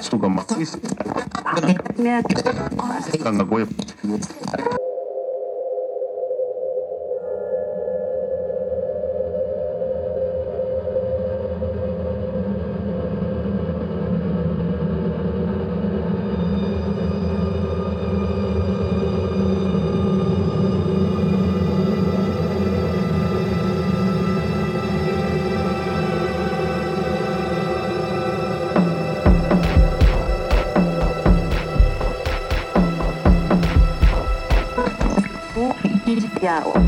Suka matis. Kang gue. Yao.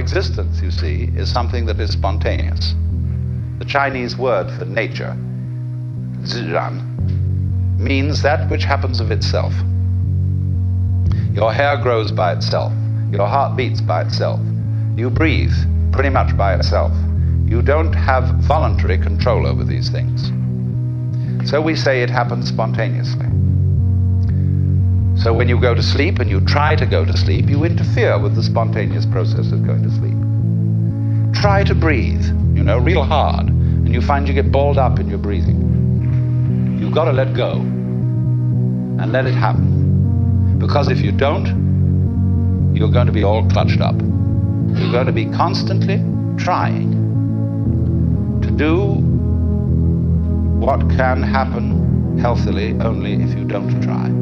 Existence, you see, is something that is spontaneous. The Chinese word for nature, ziran, means that which happens of itself. Your hair grows by itself. Your heart beats by itself. You breathe pretty much by itself. You don't have voluntary control over these things. So we say it happens spontaneously. So when you go to sleep and you try to go to sleep, you interfere with the spontaneous process of going to sleep. Try to breathe, you know, real hard, and you find you get balled up in your breathing. You've got to let go and let it happen. Because if you don't, you're going to be all clutched up. You're going to be constantly trying to do what can happen healthily only if you don't try.